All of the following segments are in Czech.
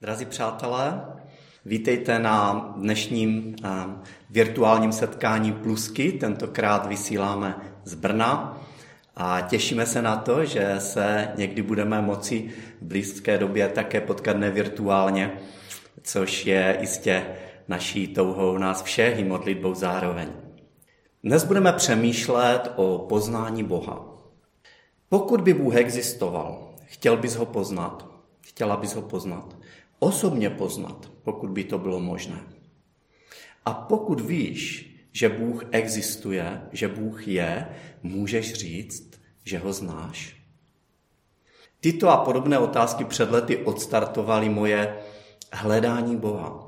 Drazí přátelé, vítejte na dnešním eh, virtuálním setkání Plusky. Tentokrát vysíláme z Brna a těšíme se na to, že se někdy budeme moci v blízké době také potkat nevirtuálně, což je jistě naší touhou nás všech i modlitbou zároveň. Dnes budeme přemýšlet o poznání Boha. Pokud by Bůh existoval, chtěl bys ho poznat, chtěla bys ho poznat, osobně poznat, pokud by to bylo možné. A pokud víš, že Bůh existuje, že Bůh je, můžeš říct, že ho znáš? Tyto a podobné otázky před lety odstartovaly moje hledání Boha.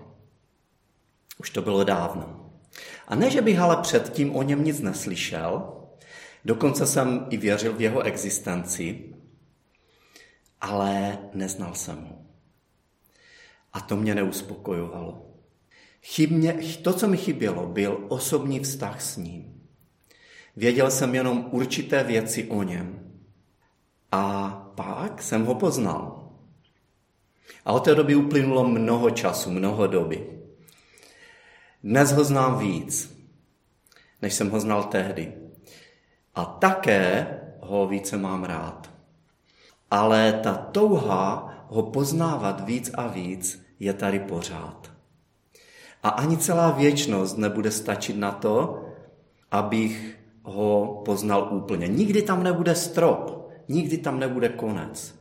Už to bylo dávno. A ne, že bych ale předtím o něm nic neslyšel, dokonce jsem i věřil v jeho existenci, ale neznal jsem ho. A to mě neuspokojovalo. Chybně, to, co mi chybělo, byl osobní vztah s ním. Věděl jsem jenom určité věci o něm. A pak jsem ho poznal. A od té doby uplynulo mnoho času, mnoho doby. Dnes ho znám víc, než jsem ho znal tehdy. A také ho více mám rád. Ale ta touha ho poznávat víc a víc je tady pořád. A ani celá věčnost nebude stačit na to, abych ho poznal úplně. Nikdy tam nebude strop, nikdy tam nebude konec,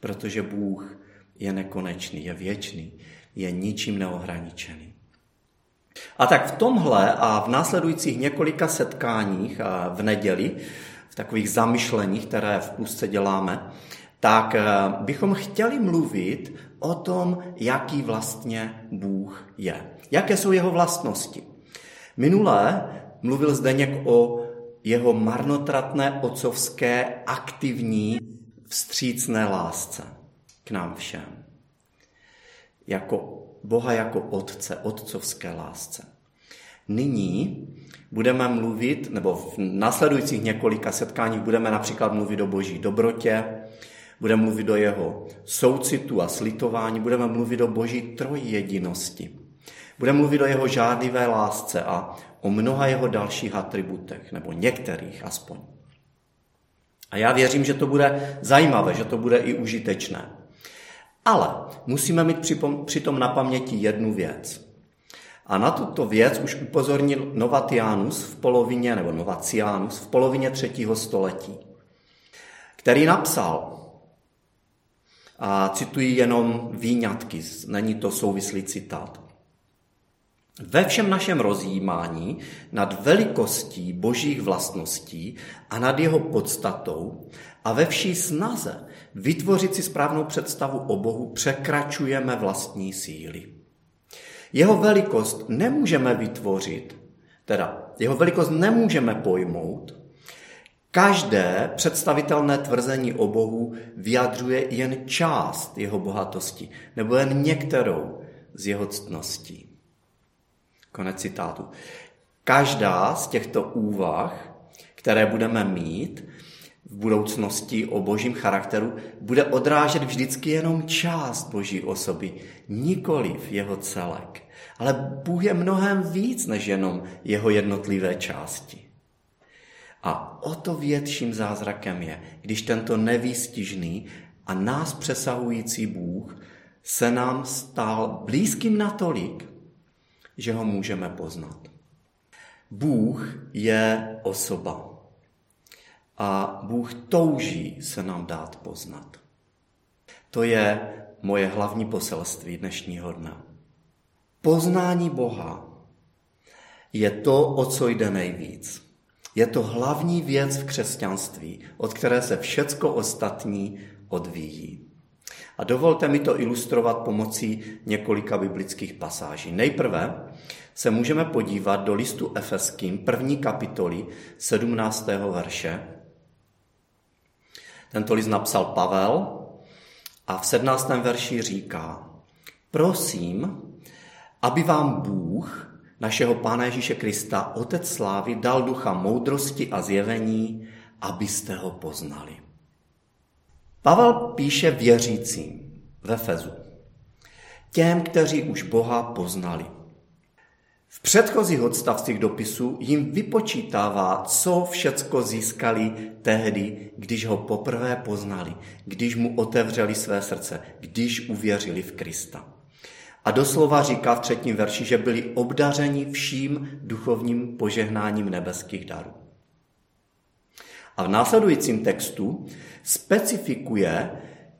protože Bůh je nekonečný, je věčný, je ničím neohraničený. A tak v tomhle a v následujících několika setkáních v neděli, v takových zamyšleních, které v plusce děláme, tak eh, bychom chtěli mluvit o tom, jaký vlastně Bůh je. Jaké jsou jeho vlastnosti. Minulé mluvil Zdeněk o jeho marnotratné otcovské aktivní vstřícné lásce k nám všem. Jako Boha jako otce, otcovské lásce. Nyní budeme mluvit, nebo v následujících několika setkáních budeme například mluvit o boží dobrotě, budeme mluvit o jeho soucitu a slitování, budeme mluvit o boží trojjedinosti. Budeme mluvit o jeho žádlivé lásce a o mnoha jeho dalších atributech, nebo některých aspoň. A já věřím, že to bude zajímavé, že to bude i užitečné. Ale musíme mít přitom na paměti jednu věc. A na tuto věc už upozornil Novatianus v polovině, nebo Novacianus v polovině třetího století, který napsal, a cituji jenom výňatky, není to souvislý citát. Ve všem našem rozjímání nad velikostí božích vlastností a nad jeho podstatou a ve vší snaze vytvořit si správnou představu o Bohu překračujeme vlastní síly. Jeho velikost nemůžeme vytvořit, teda jeho velikost nemůžeme pojmout, Každé představitelné tvrzení o Bohu vyjadřuje jen část jeho bohatosti, nebo jen některou z jeho ctností. Konec citátu. Každá z těchto úvah, které budeme mít v budoucnosti o božím charakteru, bude odrážet vždycky jenom část boží osoby, nikoliv jeho celek. Ale Bůh je mnohem víc než jenom jeho jednotlivé části. A o to větším zázrakem je, když tento nevýstižný a nás přesahující Bůh se nám stal blízkým natolik, že ho můžeme poznat. Bůh je osoba a Bůh touží se nám dát poznat. To je moje hlavní poselství dnešního dne. Poznání Boha je to, o co jde nejvíc. Je to hlavní věc v křesťanství, od které se všecko ostatní odvíjí. A dovolte mi to ilustrovat pomocí několika biblických pasáží. Nejprve se můžeme podívat do listu Efeským, první kapitoly 17. verše. Tento list napsal Pavel a v 17. verši říká, prosím, aby vám Bůh, našeho Pána Ježíše Krista, Otec Slávy, dal ducha moudrosti a zjevení, abyste ho poznali. Pavel píše věřícím ve Fezu. těm, kteří už Boha poznali. V předchozích odstavcích dopisu jim vypočítává, co všecko získali tehdy, když ho poprvé poznali, když mu otevřeli své srdce, když uvěřili v Krista. A doslova říká v třetím verši, že byli obdařeni vším duchovním požehnáním nebeských darů. A v následujícím textu specifikuje,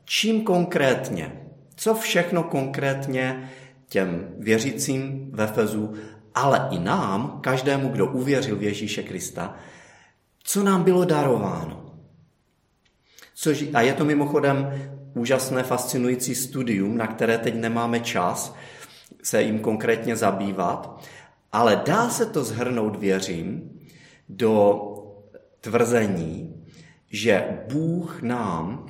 čím konkrétně, co všechno konkrétně těm věřícím ve Fezu, ale i nám, každému, kdo uvěřil v Ježíše Krista, co nám bylo darováno. Což, a je to mimochodem úžasné, fascinující studium, na které teď nemáme čas se jim konkrétně zabývat, ale dá se to zhrnout, věřím, do tvrzení, že Bůh nám,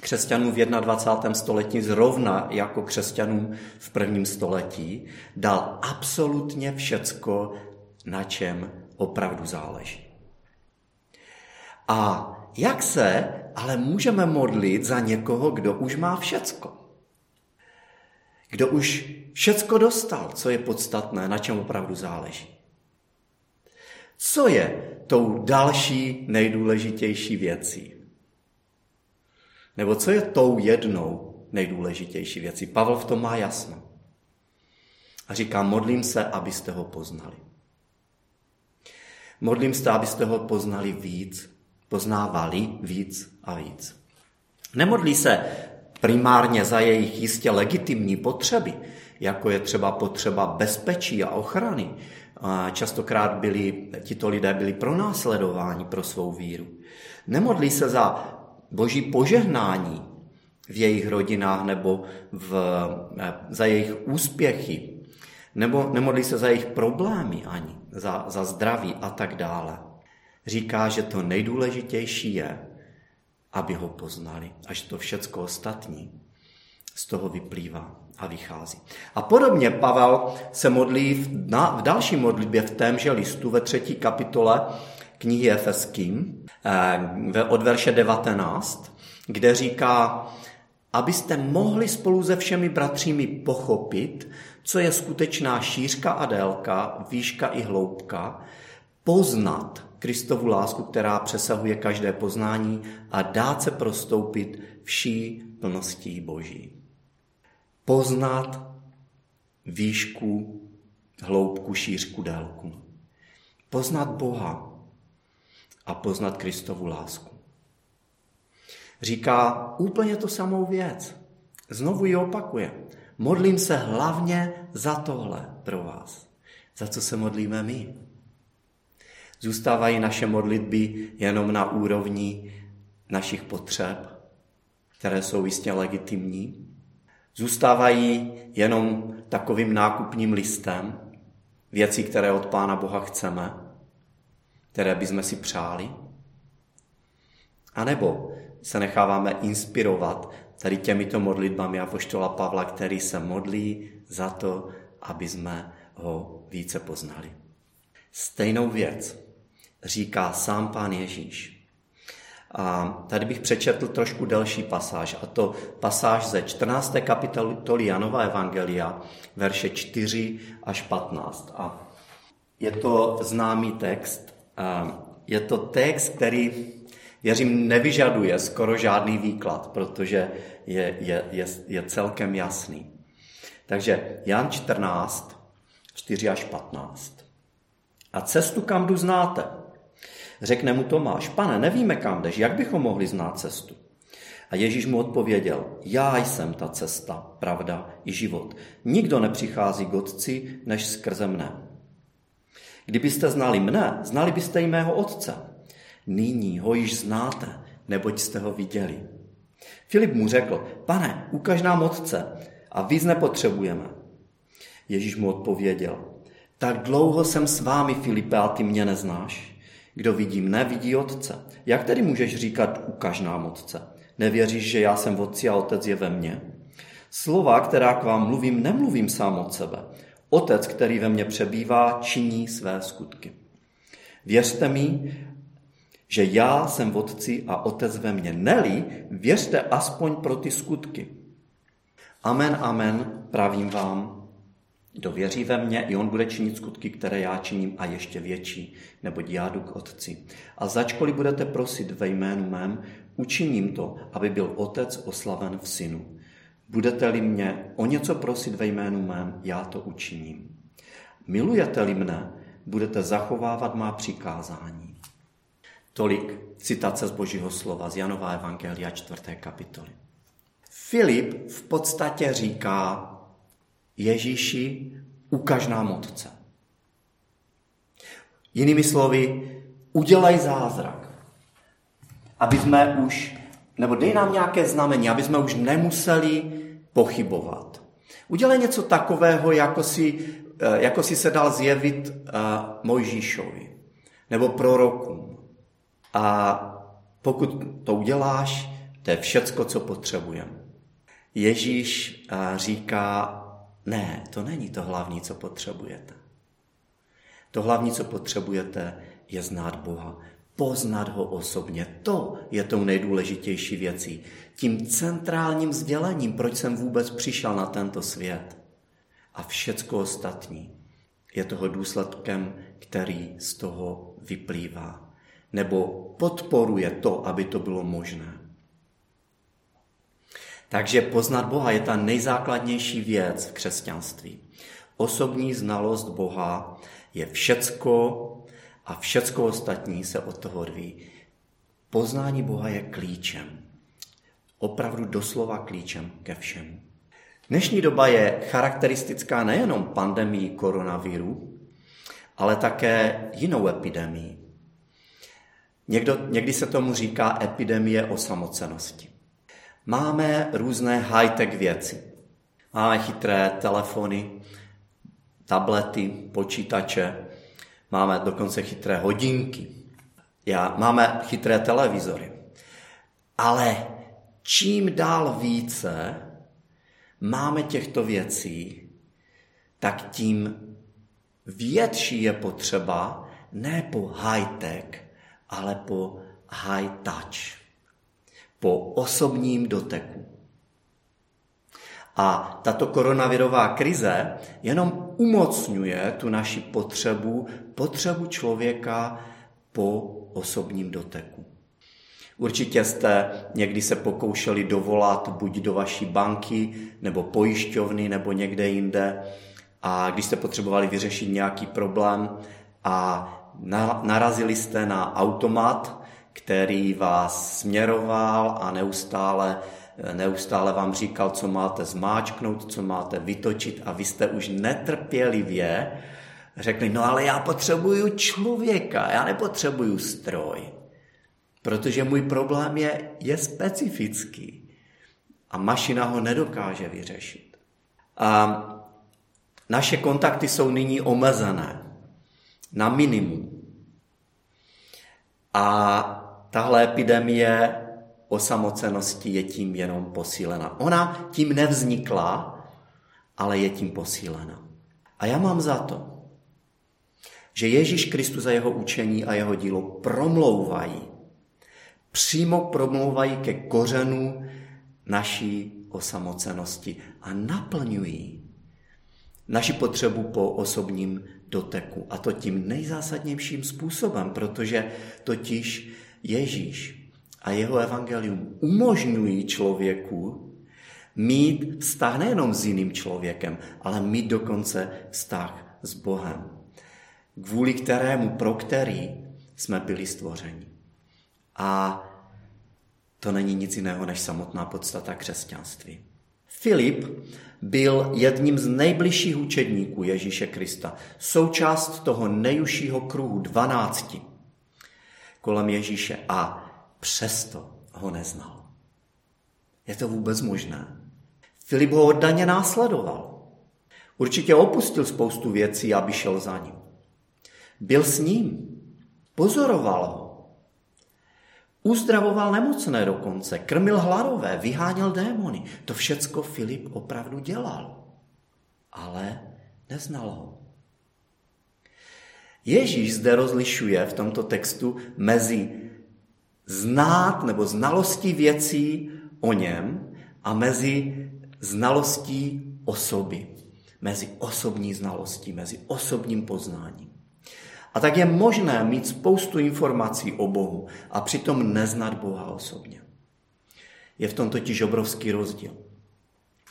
křesťanům v 21. století, zrovna jako křesťanům v prvním století, dal absolutně všecko, na čem opravdu záleží. A jak se ale můžeme modlit za někoho, kdo už má všecko? Kdo už všecko dostal, co je podstatné, na čem opravdu záleží? Co je tou další nejdůležitější věcí? Nebo co je tou jednou nejdůležitější věcí? Pavel v tom má jasno. A říká, modlím se, abyste ho poznali. Modlím se, abyste ho poznali víc, poznávali víc a víc. Nemodlí se primárně za jejich jistě legitimní potřeby, jako je třeba potřeba bezpečí a ochrany. Častokrát byli, tito lidé byli pronásledováni pro svou víru. Nemodlí se za boží požehnání v jejich rodinách nebo v, za jejich úspěchy. Nebo nemodlí se za jejich problémy ani, za, za zdraví a tak dále říká, že to nejdůležitější je, aby ho poznali, až to všecko ostatní z toho vyplývá a vychází. A podobně Pavel se modlí v, na, v další modlitbě v témže listu ve třetí kapitole knihy Efeským eh, od verše 19, kde říká, abyste mohli spolu se všemi bratřími pochopit, co je skutečná šířka a délka, výška i hloubka, poznat Kristovu lásku, která přesahuje každé poznání a dát se prostoupit vší plností Boží. Poznat výšku, hloubku, šířku, délku. Poznat Boha a poznat Kristovu lásku. Říká úplně to samou věc. Znovu ji opakuje. Modlím se hlavně za tohle pro vás. Za co se modlíme my. Zůstávají naše modlitby jenom na úrovni našich potřeb, které jsou jistě legitimní. Zůstávají jenom takovým nákupním listem věcí, které od Pána Boha chceme, které bychom si přáli. A nebo se necháváme inspirovat tady těmito modlitbami Apoštola Pavla, který se modlí za to, aby jsme ho více poznali. Stejnou věc říká sám pán Ježíš. A tady bych přečetl trošku delší pasáž, a to pasáž ze 14. kapitoly Janova Evangelia, verše 4 až 15. A je to známý text. Je to text, který, věřím, nevyžaduje skoro žádný výklad, protože je, je, je, je celkem jasný. Takže Jan 14, 4 až 15. A cestu, kam jdu, znáte. Řekne mu Tomáš, pane, nevíme kam jdeš, jak bychom mohli znát cestu? A Ježíš mu odpověděl, já jsem ta cesta, pravda i život. Nikdo nepřichází k otci, než skrze mne. Kdybyste znali mne, znali byste i mého otce. Nyní ho již znáte, neboť jste ho viděli. Filip mu řekl, pane, ukaž nám otce a víc nepotřebujeme. Ježíš mu odpověděl, tak dlouho jsem s vámi, Filipe, a ty mě neznáš. Kdo vidí mne, vidí Otce. Jak tedy můžeš říkat, ukaž nám Otce? Nevěříš, že já jsem v Otci a Otec je ve mně? Slova, která k vám mluvím, nemluvím sám od sebe. Otec, který ve mně přebývá, činí své skutky. Věřte mi, že já jsem v Otci a Otec ve mně. Neli, věřte aspoň pro ty skutky. Amen, amen, pravím vám, kdo věří ve mně, i on bude činit skutky, které já činím a ještě větší, neboť já jdu k Otci. A začkoliv budete prosit ve jménu mém, učiním to, aby byl Otec oslaven v Synu. Budete-li mě o něco prosit ve jménu mém, já to učiním. Milujete-li mne, budete zachovávat má přikázání. Tolik citace z Božího slova z Janova Evangelia 4. kapitoly. Filip v podstatě říká Ježíši, ukaž nám Otce. Jinými slovy, udělej zázrak, aby jsme už, nebo dej nám nějaké znamení, aby jsme už nemuseli pochybovat. Udělej něco takového, jako si, eh, jako si se dal zjevit uh, Mojžíšovi nebo prorokům. A pokud to uděláš, to je všecko, co potřebujeme. Ježíš uh, říká, ne, to není to hlavní, co potřebujete. To hlavní, co potřebujete, je znát Boha. Poznat ho osobně. To je tou nejdůležitější věcí. Tím centrálním sdělením, proč jsem vůbec přišel na tento svět. A všecko ostatní je toho důsledkem, který z toho vyplývá. Nebo podporuje to, aby to bylo možné. Takže poznat Boha je ta nejzákladnější věc v křesťanství. Osobní znalost Boha je všecko a všecko ostatní se od toho odvíjí. Poznání Boha je klíčem. Opravdu doslova klíčem ke všemu. Dnešní doba je charakteristická nejenom pandemii koronaviru, ale také jinou epidemii. Někdo, někdy se tomu říká epidemie osamocenosti. Máme různé high-tech věci. Máme chytré telefony, tablety, počítače, máme dokonce chytré hodinky, já, máme chytré televizory. Ale čím dál více máme těchto věcí, tak tím větší je potřeba ne po high-tech, ale po high-touch po osobním doteku. A tato koronavirová krize jenom umocňuje tu naši potřebu, potřebu člověka po osobním doteku. Určitě jste někdy se pokoušeli dovolat buď do vaší banky, nebo pojišťovny, nebo někde jinde. A když jste potřebovali vyřešit nějaký problém a narazili jste na automat, který vás směroval a neustále, neustále vám říkal, co máte zmáčknout, co máte vytočit a vy jste už netrpělivě řekli, no ale já potřebuju člověka, já nepotřebuju stroj, protože můj problém je, je specifický a mašina ho nedokáže vyřešit. A naše kontakty jsou nyní omezené na minimum. A tahle epidemie osamocenosti je tím jenom posílena. Ona tím nevznikla, ale je tím posílena. A já mám za to, že Ježíš Kristus za jeho učení a jeho dílo promlouvají, přímo promlouvají ke kořenu naší osamocenosti a naplňují naši potřebu po osobním doteku. A to tím nejzásadnějším způsobem, protože totiž Ježíš a jeho evangelium umožňují člověku mít vztah nejenom s jiným člověkem, ale mít dokonce vztah s Bohem, kvůli kterému, pro který jsme byli stvořeni. A to není nic jiného než samotná podstata křesťanství. Filip byl jedním z nejbližších učedníků Ježíše Krista, součást toho nejužšího kruhu dvanácti kolem Ježíše a přesto ho neznal. Je to vůbec možné? Filip ho oddaně následoval. Určitě opustil spoustu věcí, aby šel za ním. Byl s ním, pozoroval ho. Uzdravoval nemocné dokonce, krmil hladové, vyháněl démony. To všecko Filip opravdu dělal. Ale neznal ho. Ježíš zde rozlišuje v tomto textu mezi znát nebo znalostí věcí o něm a mezi znalostí osoby, mezi osobní znalostí, mezi osobním poznáním. A tak je možné mít spoustu informací o Bohu a přitom neznat Boha osobně. Je v tom totiž obrovský rozdíl.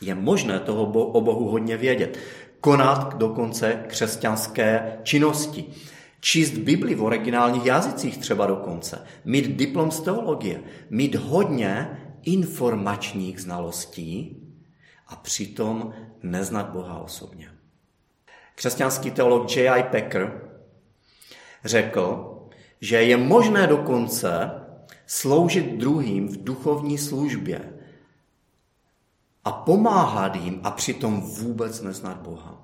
Je možné toho o Bohu hodně vědět, konat dokonce křesťanské činnosti, číst Bibli v originálních jazycích třeba dokonce, mít diplom z teologie, mít hodně informačních znalostí a přitom neznat Boha osobně. Křesťanský teolog J.I. Packer řekl, že je možné dokonce sloužit druhým v duchovní službě a pomáhat jim a přitom vůbec neznat Boha.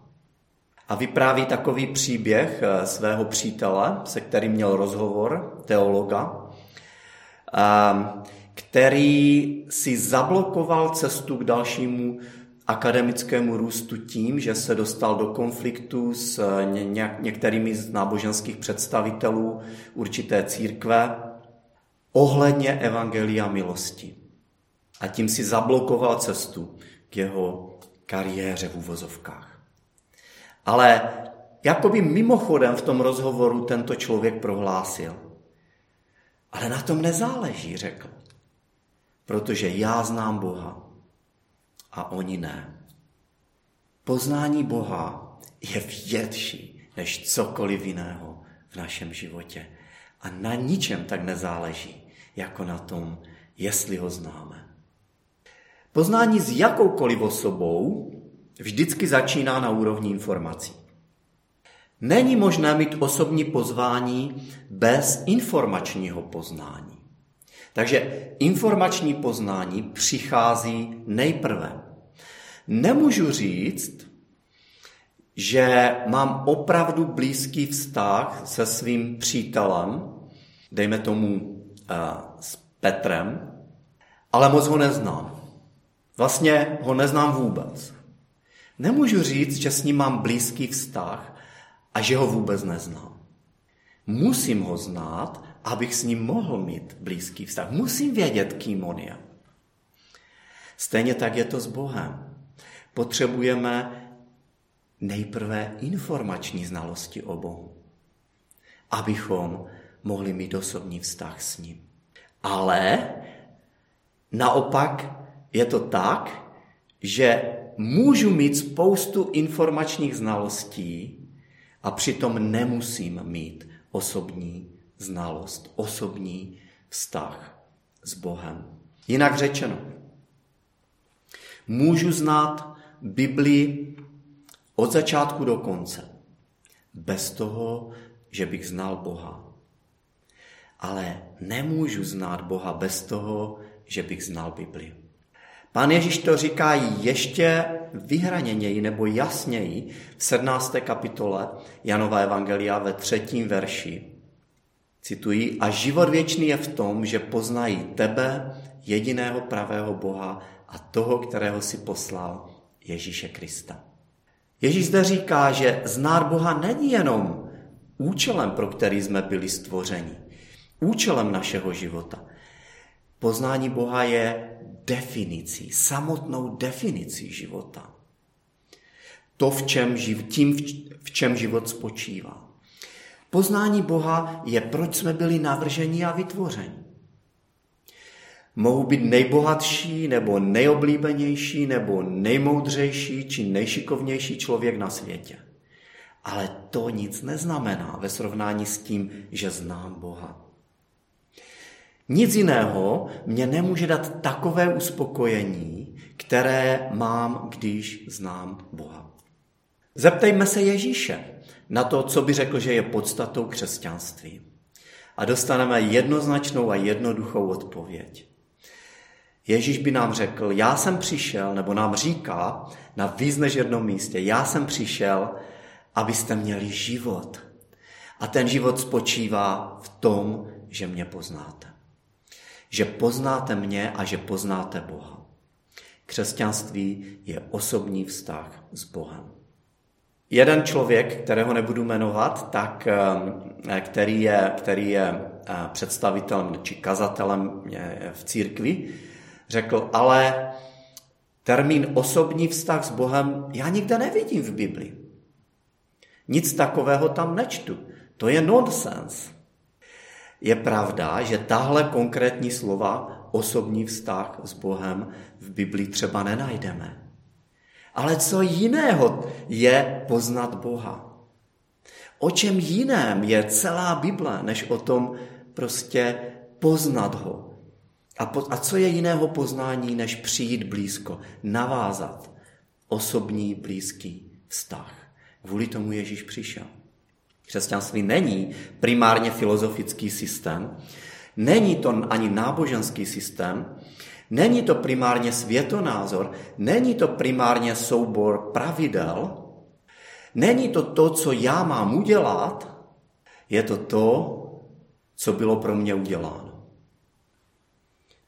A vypráví takový příběh eh, svého přítele, se kterým měl rozhovor, teologa, ehm, který si zablokoval cestu k dalšímu akademickému růstu tím, že se dostal do konfliktu s eh, některými z náboženských představitelů určité církve ohledně evangelia milosti. A tím si zablokoval cestu k jeho kariéře v úvozovkách. Ale jakoby mimochodem v tom rozhovoru tento člověk prohlásil. Ale na tom nezáleží, řekl. Protože já znám Boha a oni ne. Poznání Boha je větší než cokoliv jiného v našem životě. A na ničem tak nezáleží, jako na tom, jestli ho známe. Poznání s jakoukoliv osobou vždycky začíná na úrovni informací. Není možné mít osobní pozvání bez informačního poznání. Takže informační poznání přichází nejprve. Nemůžu říct, že mám opravdu blízký vztah se svým přítelem, dejme tomu uh, s Petrem, ale moc ho neznám. Vlastně ho neznám vůbec. Nemůžu říct, že s ním mám blízký vztah a že ho vůbec neznám. Musím ho znát, abych s ním mohl mít blízký vztah. Musím vědět, kým on je. Stejně tak je to s Bohem. Potřebujeme nejprve informační znalosti o Bohu, abychom mohli mít osobní vztah s ním. Ale naopak je to tak, že můžu mít spoustu informačních znalostí a přitom nemusím mít osobní znalost, osobní vztah s Bohem. Jinak řečeno, můžu znát Biblii od začátku do konce, bez toho, že bych znal Boha. Ale nemůžu znát Boha bez toho, že bych znal Biblii. Pán Ježíš to říká ještě vyhraněněji nebo jasněji v 17. kapitole Janova Evangelia ve třetím verši. Cituji, a život věčný je v tom, že poznají tebe, jediného pravého Boha a toho, kterého si poslal, Ježíše Krista. Ježíš zde říká, že znát Boha není jenom účelem, pro který jsme byli stvořeni, účelem našeho života. Poznání Boha je definicí, samotnou definicí života. To, v čem, tím, v čem život spočívá. Poznání Boha je, proč jsme byli navrženi a vytvořeni. Mohou být nejbohatší, nebo nejoblíbenější, nebo nejmoudřejší, či nejšikovnější člověk na světě. Ale to nic neznamená ve srovnání s tím, že znám Boha. Nic jiného mě nemůže dát takové uspokojení, které mám, když znám Boha. Zeptejme se Ježíše na to, co by řekl, že je podstatou křesťanství. A dostaneme jednoznačnou a jednoduchou odpověď. Ježíš by nám řekl, já jsem přišel, nebo nám říká na víc než jednom místě, já jsem přišel, abyste měli život. A ten život spočívá v tom, že mě poznáte. Že poznáte mě a že poznáte Boha. Křesťanství je osobní vztah s Bohem. Jeden člověk, kterého nebudu jmenovat, tak, eh, který je, který je eh, představitelem či kazatelem eh, v církvi, řekl, ale Termín osobní vztah s Bohem já nikde nevidím v Biblii. Nic takového tam nečtu. To je nonsens. Je pravda, že tahle konkrétní slova osobní vztah s Bohem v Biblii třeba nenajdeme. Ale co jiného je poznat Boha? O čem jiném je celá Bible, než o tom prostě poznat ho? A, po, a co je jiného poznání, než přijít blízko, navázat osobní blízký vztah? Kvůli tomu Ježíš přišel. Křesťanství není primárně filozofický systém, není to ani náboženský systém, není to primárně světonázor, není to primárně soubor pravidel, není to to, co já mám udělat, je to to, co bylo pro mě uděláno.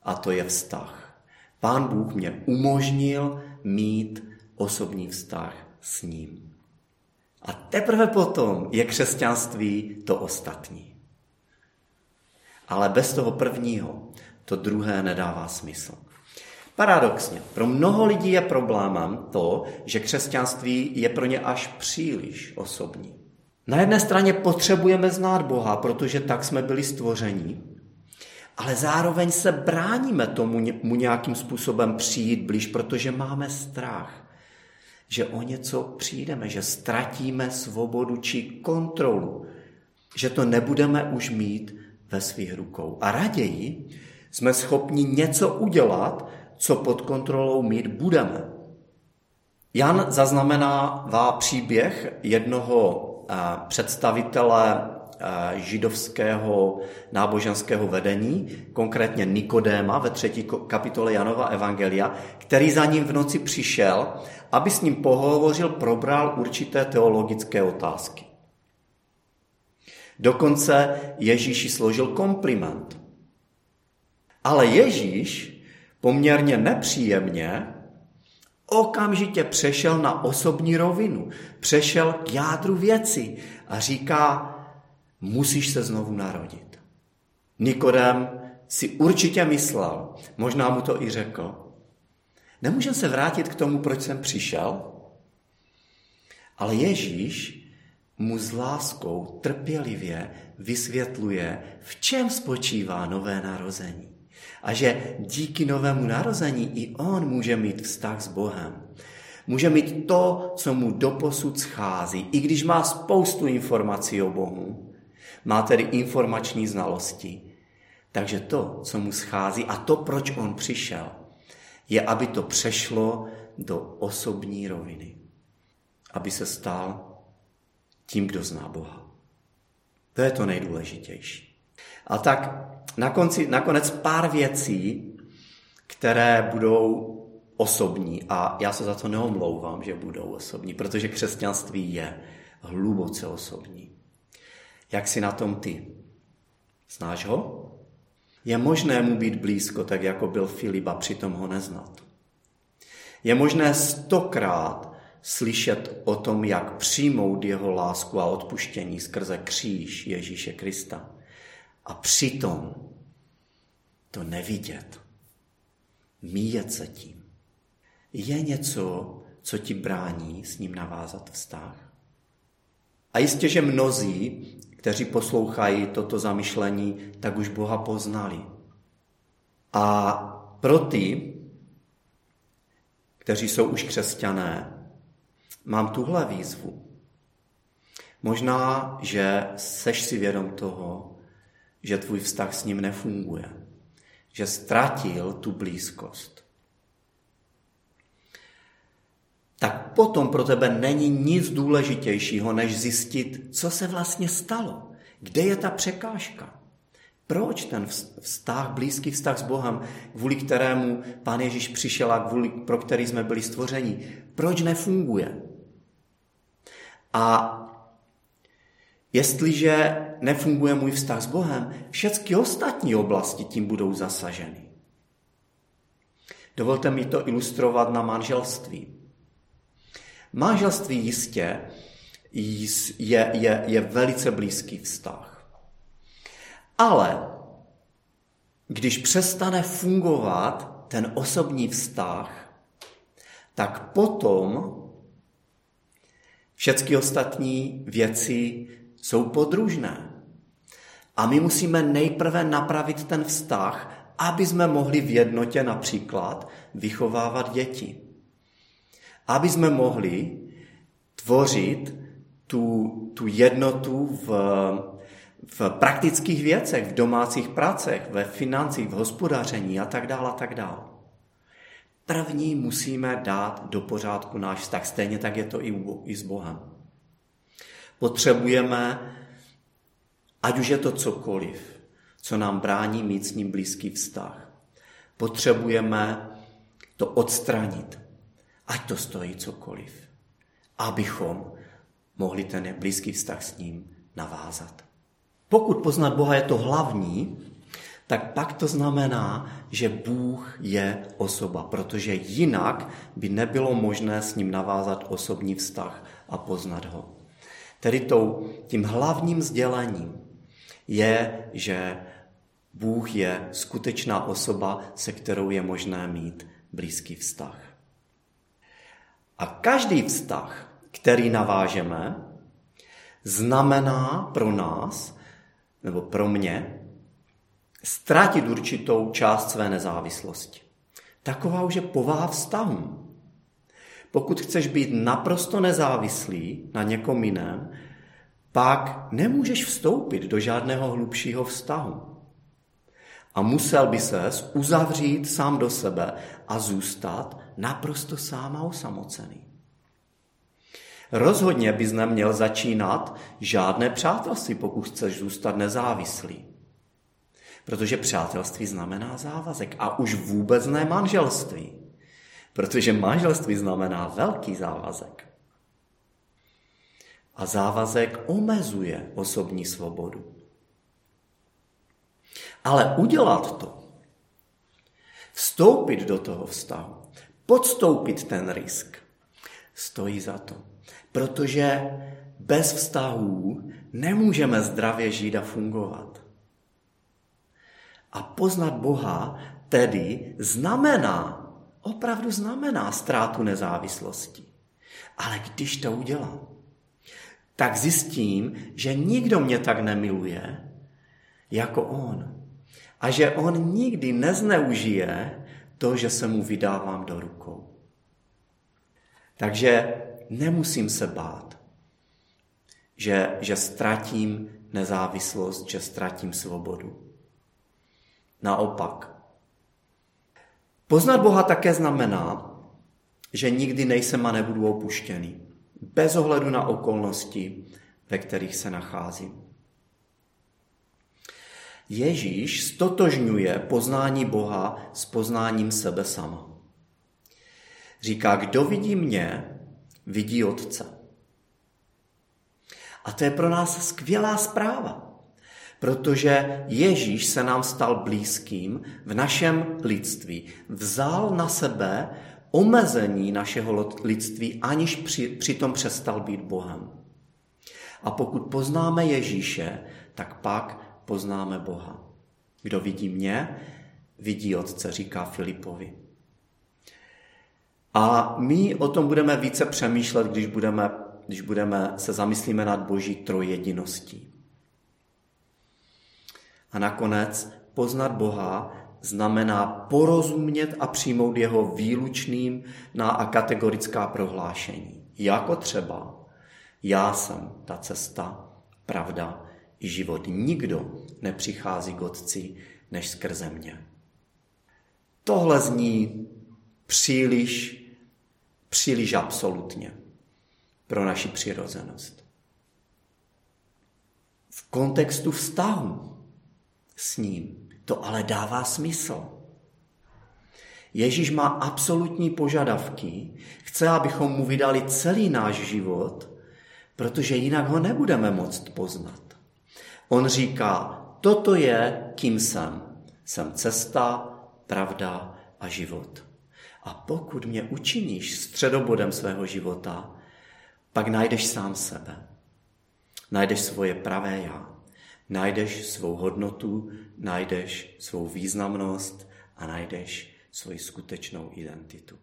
A to je vztah. Pán Bůh mě umožnil mít osobní vztah s ním. A teprve potom je křesťanství to ostatní. Ale bez toho prvního to druhé nedává smysl. Paradoxně, pro mnoho lidí je problémem to, že křesťanství je pro ně až příliš osobní. Na jedné straně potřebujeme znát Boha, protože tak jsme byli stvoření, ale zároveň se bráníme tomu mu nějakým způsobem přijít blíž, protože máme strach že o něco přijdeme, že ztratíme svobodu či kontrolu, že to nebudeme už mít ve svých rukou. A raději jsme schopni něco udělat, co pod kontrolou mít budeme. Jan zaznamenává příběh jednoho eh, představitele židovského náboženského vedení, konkrétně Nikodéma ve třetí kapitole Janova Evangelia, který za ním v noci přišel, aby s ním pohovořil, probral určité teologické otázky. Dokonce Ježíši složil kompliment. Ale Ježíš poměrně nepříjemně okamžitě přešel na osobní rovinu, přešel k jádru věci a říká, musíš se znovu narodit. Nikodem si určitě myslel, možná mu to i řekl, nemůžem se vrátit k tomu, proč jsem přišel, ale Ježíš mu s láskou trpělivě vysvětluje, v čem spočívá nové narození. A že díky novému narození i on může mít vztah s Bohem. Může mít to, co mu doposud schází, i když má spoustu informací o Bohu má tedy informační znalosti. Takže to, co mu schází a to, proč on přišel, je, aby to přešlo do osobní roviny. Aby se stal tím, kdo zná Boha. To je to nejdůležitější. A tak na konci, nakonec pár věcí, které budou osobní a já se za to neomlouvám, že budou osobní, protože křesťanství je hluboce osobní. Jak si na tom ty? Znáš ho? Je možné mu být blízko, tak jako byl Filip a přitom ho neznat. Je možné stokrát slyšet o tom, jak přijmout jeho lásku a odpuštění skrze kříž Ježíše Krista. A přitom to nevidět. Míjet se tím. Je něco, co ti brání s ním navázat vztah? A jistě, že mnozí kteří poslouchají toto zamyšlení, tak už Boha poznali. A pro ty, kteří jsou už křesťané, mám tuhle výzvu. Možná, že seš si vědom toho, že tvůj vztah s ním nefunguje, že ztratil tu blízkost. Tak potom pro tebe není nic důležitějšího, než zjistit, co se vlastně stalo. Kde je ta překážka? Proč ten vztah, blízký vztah s Bohem, kvůli kterému Pán Ježíš přišel a kvůli, pro který jsme byli stvořeni, proč nefunguje? A jestliže nefunguje můj vztah s Bohem, všechny ostatní oblasti tím budou zasaženy. Dovolte mi to ilustrovat na manželství. Manželství jistě je, je, je velice blízký vztah. Ale když přestane fungovat ten osobní vztah, tak potom všechny ostatní věci jsou podružné. A my musíme nejprve napravit ten vztah, aby jsme mohli v jednotě například vychovávat děti. Aby jsme mohli tvořit tu, tu jednotu v, v praktických věcech, v domácích pracech, ve financích, v hospodaření a tak dále a tak dále. První musíme dát do pořádku náš vztah, stejně tak je to i, i s Bohem. Potřebujeme, ať už je to cokoliv, co nám brání mít s ním blízký vztah. Potřebujeme to odstranit, ať to stojí cokoliv, abychom mohli ten blízký vztah s ním navázat. Pokud poznat Boha je to hlavní, tak pak to znamená, že Bůh je osoba, protože jinak by nebylo možné s ním navázat osobní vztah a poznat ho. Tedy tou, tím hlavním sdělením je, že Bůh je skutečná osoba, se kterou je možné mít blízký vztah. A každý vztah, který navážeme, znamená pro nás, nebo pro mě, ztratit určitou část své nezávislosti. Taková už je povaha vztahu. Pokud chceš být naprosto nezávislý na někom jiném, pak nemůžeš vstoupit do žádného hlubšího vztahu. A musel by ses uzavřít sám do sebe a zůstat naprosto sám a osamocený. Rozhodně bys neměl začínat žádné přátelství, pokud chceš zůstat nezávislý. Protože přátelství znamená závazek a už vůbec ne manželství. Protože manželství znamená velký závazek. A závazek omezuje osobní svobodu. Ale udělat to, vstoupit do toho vztahu, podstoupit ten risk, stojí za to. Protože bez vztahů nemůžeme zdravě žít a fungovat. A poznat Boha tedy znamená, opravdu znamená ztrátu nezávislosti. Ale když to udělám, tak zjistím, že nikdo mě tak nemiluje, jako on. A že on nikdy nezneužije to, že se mu vydávám do rukou. Takže nemusím se bát, že, že ztratím nezávislost, že ztratím svobodu. Naopak. Poznat Boha také znamená, že nikdy nejsem a nebudu opuštěný, bez ohledu na okolnosti, ve kterých se nacházím. Ježíš stotožňuje poznání Boha s poznáním sebe sama. Říká, kdo vidí mě, vidí Otce. A to je pro nás skvělá zpráva. Protože Ježíš se nám stal blízkým v našem lidství. Vzal na sebe omezení našeho lidství, aniž při, přitom přestal být Bohem. A pokud poznáme Ježíše, tak pak poznáme Boha. Kdo vidí mě, vidí Otce, říká Filipovi. A my o tom budeme více přemýšlet, když budeme, když budeme se zamyslíme nad Boží trojjediností. A nakonec poznat Boha znamená porozumět a přijmout jeho výlučným na a kategorická prohlášení. Jako třeba já jsem ta cesta, pravda život. Nikdo nepřichází k Otci než skrze mě. Tohle zní příliš, příliš absolutně pro naši přirozenost. V kontextu vztahu s ním. To ale dává smysl. Ježíš má absolutní požadavky, chce, abychom mu vydali celý náš život, protože jinak ho nebudeme moct poznat. On říká, toto je, kým jsem. Jsem cesta, pravda a život. A pokud mě učiníš středobodem svého života, pak najdeš sám sebe. Najdeš svoje pravé já najdeš svou hodnotu, najdeš svou významnost a najdeš svoji skutečnou identitu.